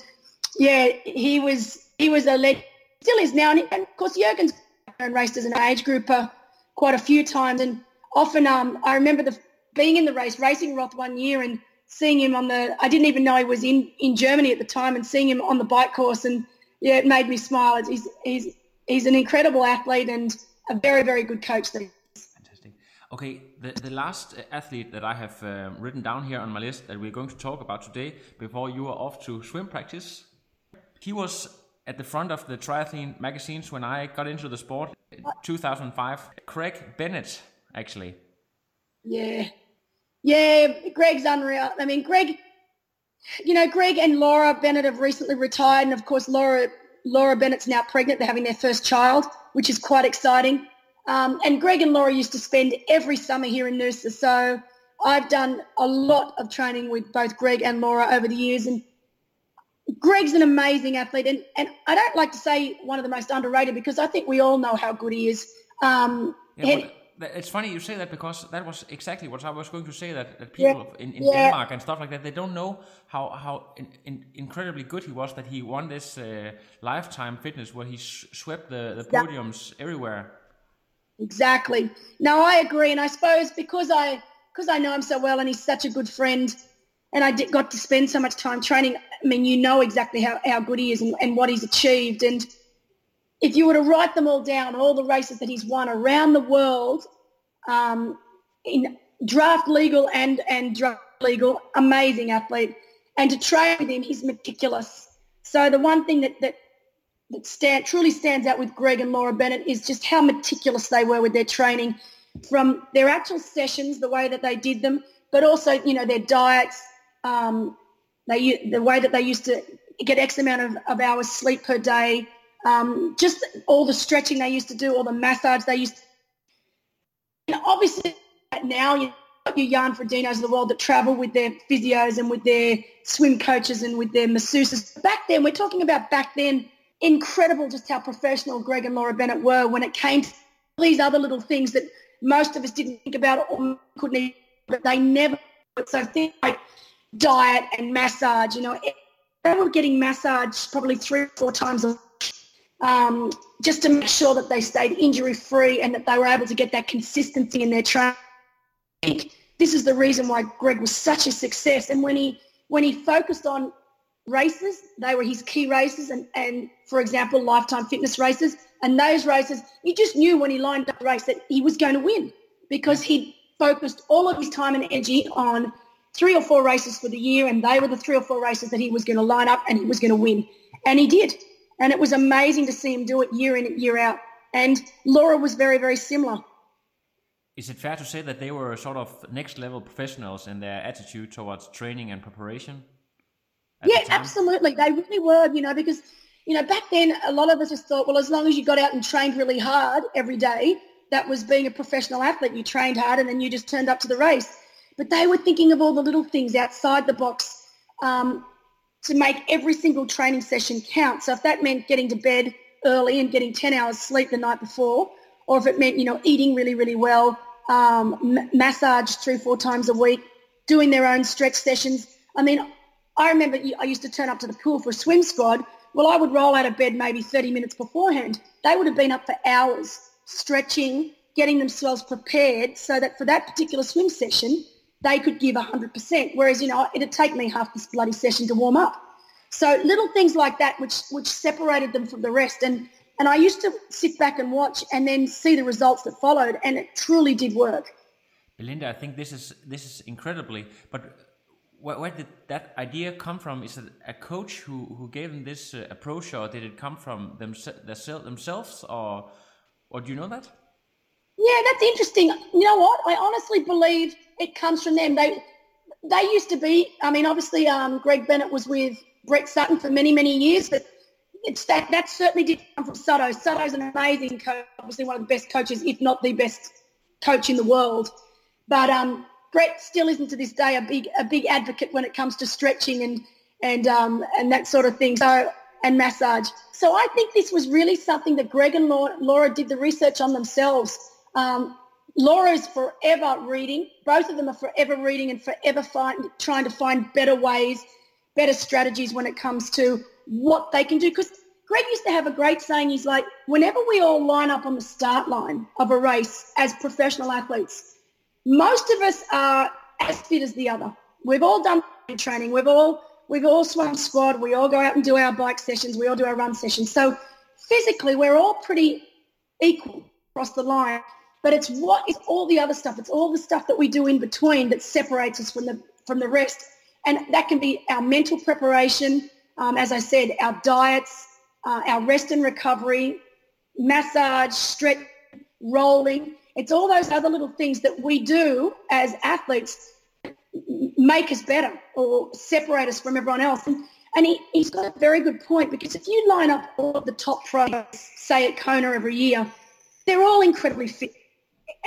yeah, he was he was a legend, still is now. And, and of course, Jurgen's raced as an age grouper quite a few times. And often um, I remember the, being in the race, racing Roth one year and seeing him on the, I didn't even know he was in, in Germany at the time and seeing him on the bike course. And yeah, it made me smile. He's, he's, he's an incredible athlete and a very, very good coach. There. Fantastic. Okay, the, the last athlete that I have uh, written down here on my list that we're going to talk about today before you are off to swim practice, he was at the front of the triathlon magazines when I got into the sport, 2005. Craig Bennett, actually. Yeah, yeah. Greg's unreal. I mean, Greg. You know, Greg and Laura Bennett have recently retired, and of course, Laura Laura Bennett's now pregnant. They're having their first child, which is quite exciting. Um, and Greg and Laura used to spend every summer here in Noosa. So I've done a lot of training with both Greg and Laura over the years, and Greg's an amazing athlete, and, and I don't like to say one of the most underrated because I think we all know how good he is. Um, yeah, it's funny you say that because that was exactly what I was going to say. That, that people yeah, in, in yeah. Denmark and stuff like that, they don't know how how in, in, incredibly good he was. That he won this uh, lifetime fitness where he swept the, the podiums everywhere. Exactly. No, I agree, and I suppose because I because I know him so well, and he's such a good friend, and I did, got to spend so much time training. I mean, you know exactly how, how good he is and, and what he's achieved. And if you were to write them all down, all the races that he's won around the world, um, in draft legal and, and draft legal, amazing athlete. And to train with him, he's meticulous. So the one thing that, that, that stand, truly stands out with Greg and Laura Bennett is just how meticulous they were with their training from their actual sessions, the way that they did them, but also, you know, their diets, um, they, the way that they used to get X amount of, of hours sleep per day, um, just all the stretching they used to do, all the massage they used to. And obviously now you got your Jan Frodeno's of the world that travel with their physios and with their swim coaches and with their masseuses. Back then, we're talking about back then, incredible just how professional Greg and Laura Bennett were when it came to these other little things that most of us didn't think about or couldn't even, but they never. So things like diet and massage. You know, they were getting massage probably three or four times a week um, just to make sure that they stayed injury free and that they were able to get that consistency in their training. This is the reason why Greg was such a success. And when he when he focused on races, they were his key races, and, and for example, lifetime fitness races. And those races, you just knew when he lined up a race that he was going to win because he focused all of his time and energy on three or four races for the year, and they were the three or four races that he was going to line up and he was going to win. And he did. And it was amazing to see him do it year in and year out. And Laura was very, very similar. Is it fair to say that they were sort of next level professionals in their attitude towards training and preparation? Yeah, absolutely. They really were, you know, because, you know, back then a lot of us just thought, well, as long as you got out and trained really hard every day, that was being a professional athlete. You trained hard and then you just turned up to the race but they were thinking of all the little things outside the box um, to make every single training session count. So if that meant getting to bed early and getting 10 hours sleep the night before, or if it meant, you know, eating really, really well, um, massage three, four times a week, doing their own stretch sessions. I mean, I remember I used to turn up to the pool for a swim squad. Well, I would roll out of bed maybe 30 minutes beforehand. They would have been up for hours stretching, getting themselves prepared so that for that particular swim session, they could give 100%. Whereas, you know, it'd take me half this bloody session to warm up. So little things like that which, which separated them from the rest. And, and I used to sit back and watch and then see the results that followed. And it truly did work. Belinda, I think this is, this is incredibly, but where, where, did that idea come from? Is it a coach who, who gave them this uh, approach, or did it come from them, themselves, or or do you know that? Yeah, that's interesting. You know what? I honestly believe it comes from them. They they used to be. I mean, obviously, um, Greg Bennett was with Brett Sutton for many many years, but it's that that certainly did come from Sutto. Sutto's an amazing coach, obviously one of the best coaches, if not the best coach in the world. But um, Brett still isn't to this day a big a big advocate when it comes to stretching and and um, and that sort of thing. So and massage. So I think this was really something that Greg and Laura, Laura did the research on themselves. Um, Laura is forever reading. Both of them are forever reading and forever find, trying to find better ways, better strategies when it comes to what they can do. Because Greg used to have a great saying. He's like, whenever we all line up on the start line of a race as professional athletes, most of us are as fit as the other. We've all done training. We've all we've all swum squad. We all go out and do our bike sessions. We all do our run sessions. So physically, we're all pretty equal across the line. But it's what it's all the other stuff. It's all the stuff that we do in between that separates us from the from the rest. And that can be our mental preparation, um, as I said, our diets, uh, our rest and recovery, massage, stretch, rolling. It's all those other little things that we do as athletes make us better or separate us from everyone else. And, and he, he's got a very good point because if you line up all the top pros, say at Kona every year, they're all incredibly fit.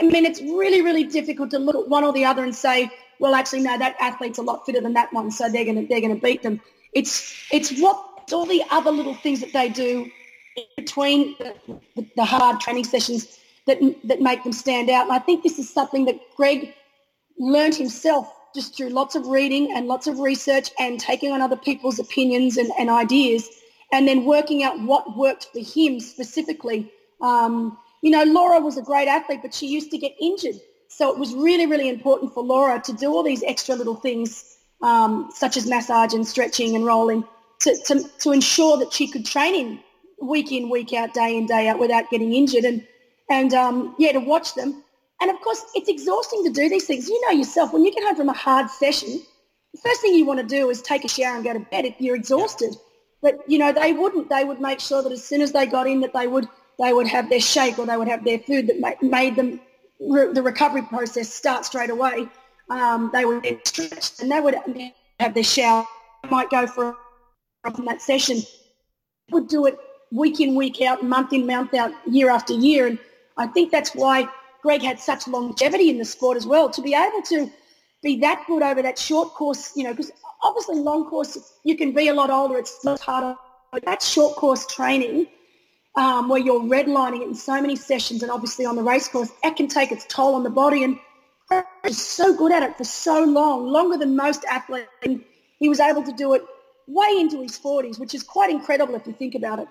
I mean, it's really, really difficult to look at one or the other and say, well, actually, no, that athlete's a lot fitter than that one, so they're going to they're going to beat them. It's it's what it's all the other little things that they do between the, the, the hard training sessions that that make them stand out. And I think this is something that Greg learned himself just through lots of reading and lots of research and taking on other people's opinions and, and ideas and then working out what worked for him specifically. Um, you know, Laura was a great athlete, but she used to get injured. So it was really, really important for Laura to do all these extra little things, um, such as massage and stretching and rolling, to, to, to ensure that she could train in week in, week out, day in, day out without getting injured. And, and um, yeah, to watch them. And of course, it's exhausting to do these things. You know yourself, when you get home from a hard session, the first thing you want to do is take a shower and go to bed if you're exhausted. But, you know, they wouldn't. They would make sure that as soon as they got in that they would – they would have their shake or they would have their food that made them re- the recovery process start straight away. Um, they would stretch and they would have their shower. Might go for from that session. Would do it week in, week out, month in, month out, year after year, and I think that's why Greg had such longevity in the sport as well. To be able to be that good over that short course, you know, because obviously long course you can be a lot older, it's much harder. But that short course training um, where you're redlining it in so many sessions and obviously on the race course, it can take its toll on the body. And he's so good at it for so long, longer than most athletes. And he was able to do it way into his 40s, which is quite incredible if you think about it.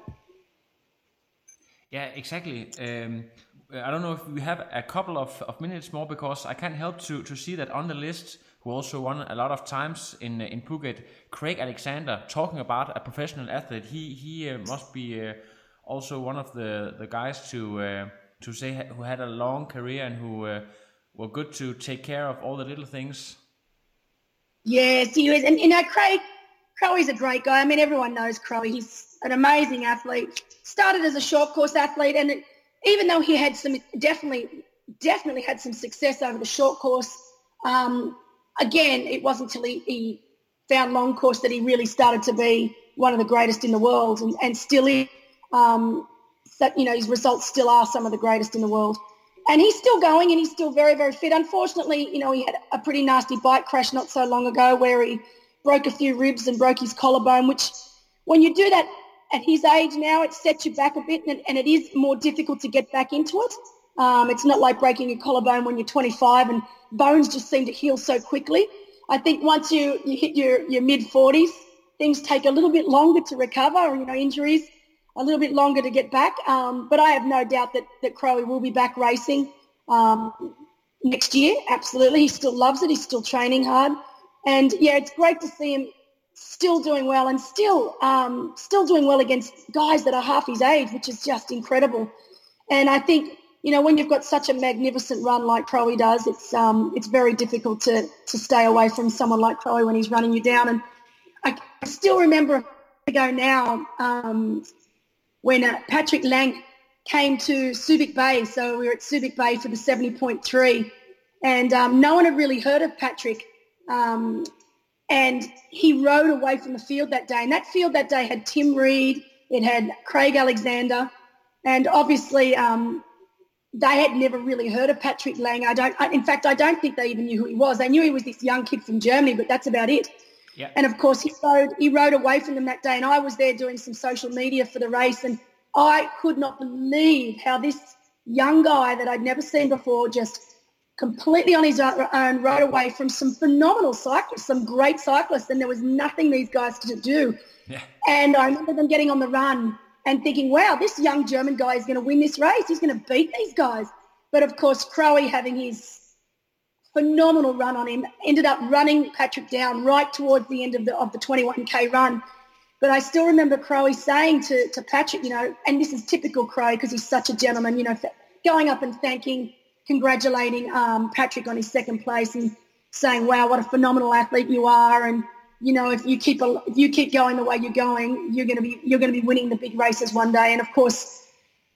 Yeah, exactly. Um, I don't know if we have a couple of, of minutes more because I can't help to, to see that on the list, who also won a lot of times in in Phuket, Craig Alexander, talking about a professional athlete. He he uh, must be uh, also one of the the guys to uh, to say who had a long career and who uh, were good to take care of all the little things. Yes, he was, and you know, Craig Crowie's a great guy. I mean, everyone knows Crowie. He's an amazing athlete. Started as a short course athlete, and it, even though he had some definitely definitely had some success over the short course, um, again, it wasn't until he, he found long course that he really started to be one of the greatest in the world, and, and still is um, that you know his results still are some of the greatest in the world. And he's still going and he's still very, very fit. Unfortunately, you know, he had a pretty nasty bike crash not so long ago where he broke a few ribs and broke his collarbone, which when you do that at his age now, it sets you back a bit and, and it is more difficult to get back into it. Um, it's not like breaking a collarbone when you're 25 and bones just seem to heal so quickly. I think once you, you hit your, your mid 40s, things take a little bit longer to recover, you know, injuries a little bit longer to get back. Um, but I have no doubt that, that will be back racing um, next year. Absolutely. He still loves it. He's still training hard. And yeah, it's great to see him still doing well and still um, still doing well against guys that are half his age, which is just incredible. And I think, you know, when you've got such a magnificent run like Crowie does, it's um, it's very difficult to, to stay away from someone like Crowie when he's running you down. And I still remember ago now, um, when uh, Patrick Lange came to Subic Bay. So we were at Subic Bay for the 70.3 and um, no one had really heard of Patrick. Um, and he rode away from the field that day. And that field that day had Tim Reed, it had Craig Alexander, and obviously um, they had never really heard of Patrick Lange. I don't. I, in fact, I don't think they even knew who he was. They knew he was this young kid from Germany, but that's about it. Yeah. And of course, he rode he rode away from them that day, and I was there doing some social media for the race, and I could not believe how this young guy that I'd never seen before just completely on his own rode away from some phenomenal cyclists, some great cyclists, and there was nothing these guys could do. Yeah. And I remember them getting on the run, and thinking, wow, this young German guy is going to win this race. He's going to beat these guys. But of course, Crowie having his phenomenal run on him ended up running Patrick down right towards the end of the of the 21k run. But I still remember Crowie saying to, to Patrick, you know, and this is typical Crowie because he's such a gentleman, you know, going up and thanking, congratulating um, Patrick on his second place and saying, wow, what a phenomenal athlete you are. And, you know, if you keep a, if you keep going the way you're going, you're going to be you're going to be winning the big races one day. And of course,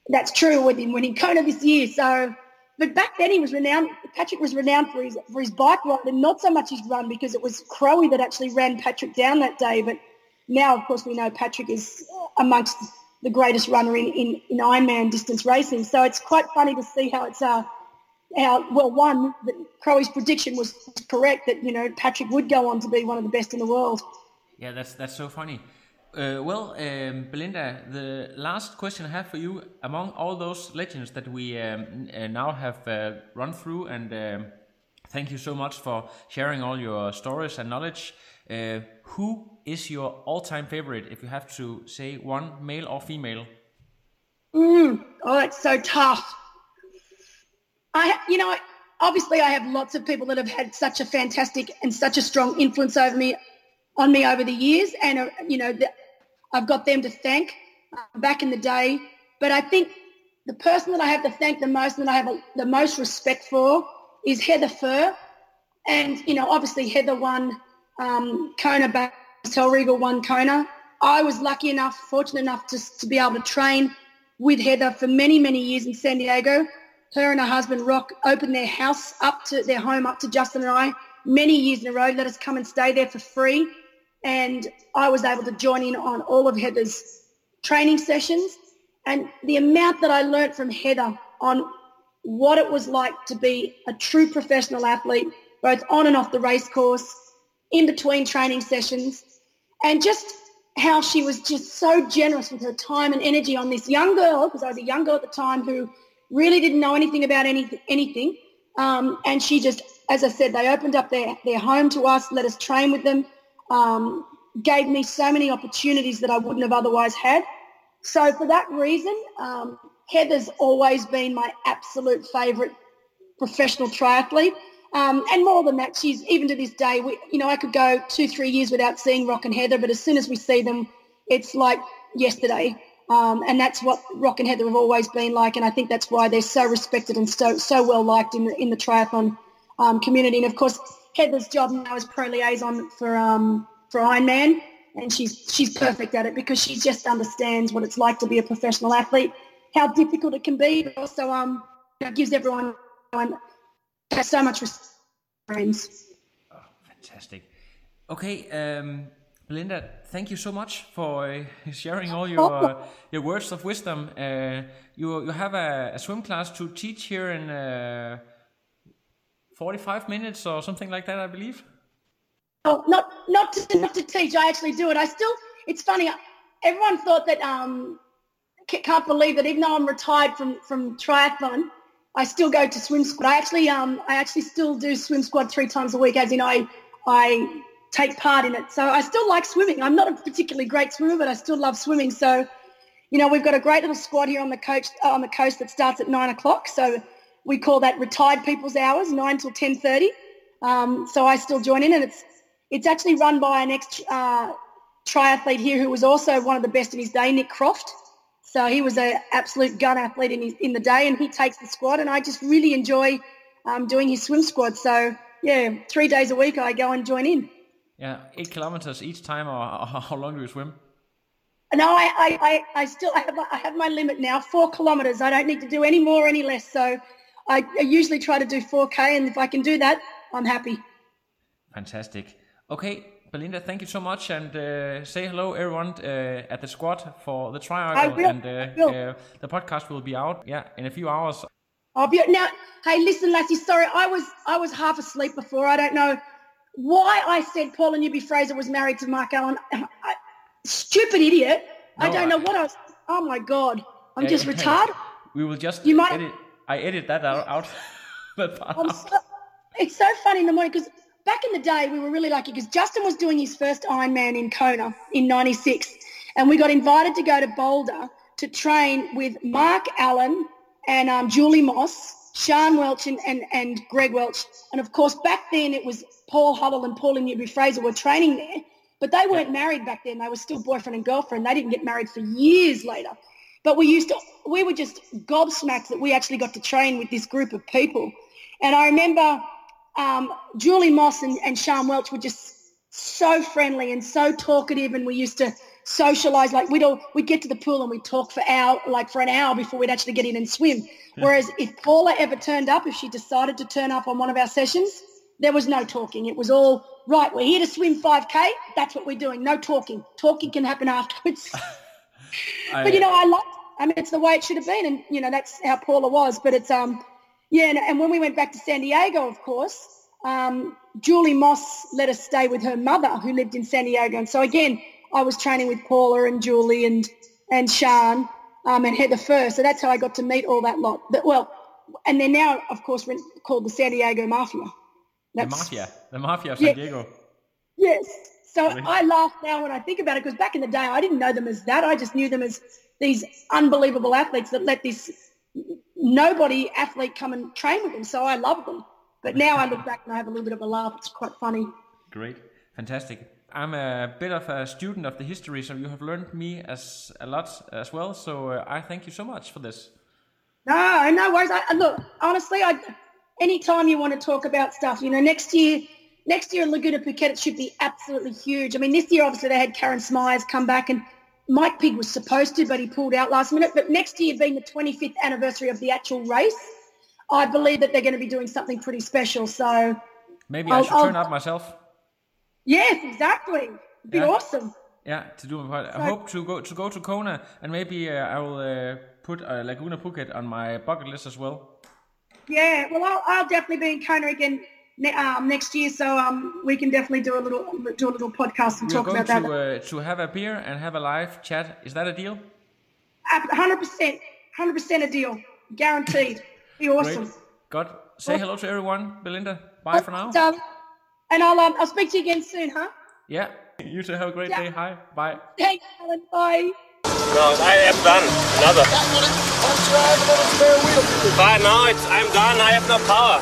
that's true with him winning Kona this year. So, but back then he was renowned. Patrick was renowned for his for his bike ride and not so much his run because it was Crowie that actually ran Patrick down that day. But now, of course, we know Patrick is amongst the greatest runner in, in, in Ironman distance racing. So it's quite funny to see how it's uh, how well one that Crowie's prediction was correct that you know Patrick would go on to be one of the best in the world. Yeah, that's that's so funny. Uh, well, um, Belinda, the last question I have for you, among all those legends that we um, uh, now have uh, run through, and um, thank you so much for sharing all your stories and knowledge. Uh, who is your all-time favorite, if you have to say one, male or female? Mm, oh, it's so tough. I, you know, obviously I have lots of people that have had such a fantastic and such a strong influence over me, on me over the years, and uh, you know, the, I've got them to thank uh, back in the day. But I think the person that I have to thank the most and that I have a, the most respect for is Heather Fuhr, and you know, obviously Heather won um, Kona, Regal won Kona. I was lucky enough, fortunate enough to, to be able to train with Heather for many, many years in San Diego her and her husband Roch opened their house up to their home up to Justin and I many years in a row. Let us come and stay there for free. And I was able to join in on all of Heather's training sessions. And the amount that I learned from Heather on what it was like to be a true professional athlete, both on and off the race course, in between training sessions, and just how she was just so generous with her time and energy on this young girl, because I was a young girl at the time who really didn't know anything about anything. anything. Um, and she just, as I said, they opened up their, their home to us, let us train with them, um, gave me so many opportunities that I wouldn't have otherwise had. So for that reason, um, Heather's always been my absolute favourite professional triathlete. Um, and more than that, she's even to this day, we, you know, I could go two, three years without seeing Roch and Heather, but as soon as we see them, it's like yesterday. Um, and that's what Roch and Heather have always been like, and I think that's why they're so respected and so so well liked in the in the triathlon um, community. And of course, Heather's job now is pro liaison for um, for Ironman, and she's she's perfect at it because she just understands what it's like to be a professional athlete, how difficult it can be, but also um, gives everyone has so much respect. Friends. Oh, fantastic. Okay. Um Belinda, thank you so much for uh, sharing all your uh, your words of wisdom. Uh, you you have a, a, swim class to teach here in uh, 45 minutes or something like that, I believe. Oh, not not to, not to teach. I actually do it. I still. It's funny. Everyone thought that. Um, can't believe that even though I'm retired from from triathlon, I still go to swim squad. I actually um I actually still do swim squad three times a week. As you know, I I take part in it. So I still like swimming. I'm not a particularly great swimmer, but I still love swimming. So, you know, we've got a great little squad here on the coast uh, on the coast that starts at nine o'clock. So we call that retired people's hours, nine till ten thirty. Um, so I still join in, and it's it's actually run by an ex uh, triathlete here who was also one of the best in his day, Nick Croft. So he was an absolute gun athlete in his, in the day, and he takes the squad, and I just really enjoy um, doing his swim squad. So yeah, three days a week I go and join in. Yeah, eight kilometers each time, or how long do you swim? No, I, I, I, I still I have, I have my limit now, four kilometers. I don't need to do any more, any less. So I, I usually try to do 4K, and if I can do that, I'm happy. Fantastic. Okay, Belinda, thank you so much, and uh, say hello, everyone, uh, at the squad for the triangle, and uh, uh, the podcast will be out, yeah, in a few hours. I'll be now. Hey, listen, Lassie. Sorry, I was I was half asleep before. I don't know why I said Paula Newby Fraser was married to Mark Allen. I, stupid idiot. No, I don't know what I was. Oh my God. I'm just retarded. We will just you might, edit. I edit that out. out so, it's so funny in the morning because back in the day we were really lucky because Justin was doing his first Ironman in Kona in 96 and we got invited to go to Boulder to train with Mark Allen and um, Julie Moss, Sian Welch and, and, and Greg Welch. And of course, back then it was Paul Huddle and Paula Newby Fraser were training there, but they weren't married back then. They were still boyfriend and girlfriend. They didn't get married for years later. But we used to, we were just gobsmacked that we actually got to train with this group of people. And I remember um, Julie Moss and, and Sian Welch were just so friendly and so talkative and we used to socialize like we'd all we'd get to the pool and we'd talk for hour like for an hour before we'd actually get in and swim. Whereas if paula ever turned up if she decided to turn up on one of our sessions there was no talking. It was all right we're here to swim 5k that's what we're doing. No talking. Talking can happen afterwards I, but you know i loved i mean it's the way it should have been and you know that's how paula was but it's um yeah and, and when we went back to san diego of course um, Julie Moss let us stay with her mother who lived in San Diego. And so again, I was training with Paula and Julie and, and Sian um, and Heather first. So that's how I got to meet all that lot. But, well, and they're now, of course, called the San Diego Mafia. the mafia, the mafia of San Yeah. Diego. Yes. So? I laugh now when I think about it because back in the day, I didn't know them as that. I just knew them as these unbelievable athletes that let this nobody athlete come and train with them. So I love them. But now I look back and I have a little bit of a laugh. It's quite funny. Great, fantastic. I'm a bit of a student of the history, so you have learned me as a lot as well. So uh, I thank you so much for this. No, no worries. I, I- look, honestly, I anytime you want to talk about stuff, you know, next year, next year in Laguna Phuket, it should be absolutely huge. I mean, this year obviously they had Karen Smyers come back, and Mike Pigg was supposed to, but he pulled out last minute. But next year being the 25th anniversary of the actual race, I believe that they're going to be doing something pretty special. So, Maybe I I'll- should I'll- turn up myself. yes, exactly. It'd be Yeah. awesome. Yeah, to do my part. I hope to go to go to Kona, and maybe uh, I will uh, put uh, Laguna Phuket on my bucket list as well. Yeah, well, I'll, I'll definitely be in Kona again um, next year, so um, we can definitely do a little do a little podcast and We are talk going about that. to uh, to have a beer and have a live chat. Is that a deal? Hundred percent, hundred percent a deal, guaranteed. Be awesome. Great. God, say hello to everyone, Belinda. Bye for now. Um, and I'll um, I'll speak to you again soon, huh? Yeah. You too. have a great Yeah. day. Hi. Bye. Thanks, Alan. Bye. No, I am done. Another. Fine, now it's, I'm done. I have no power.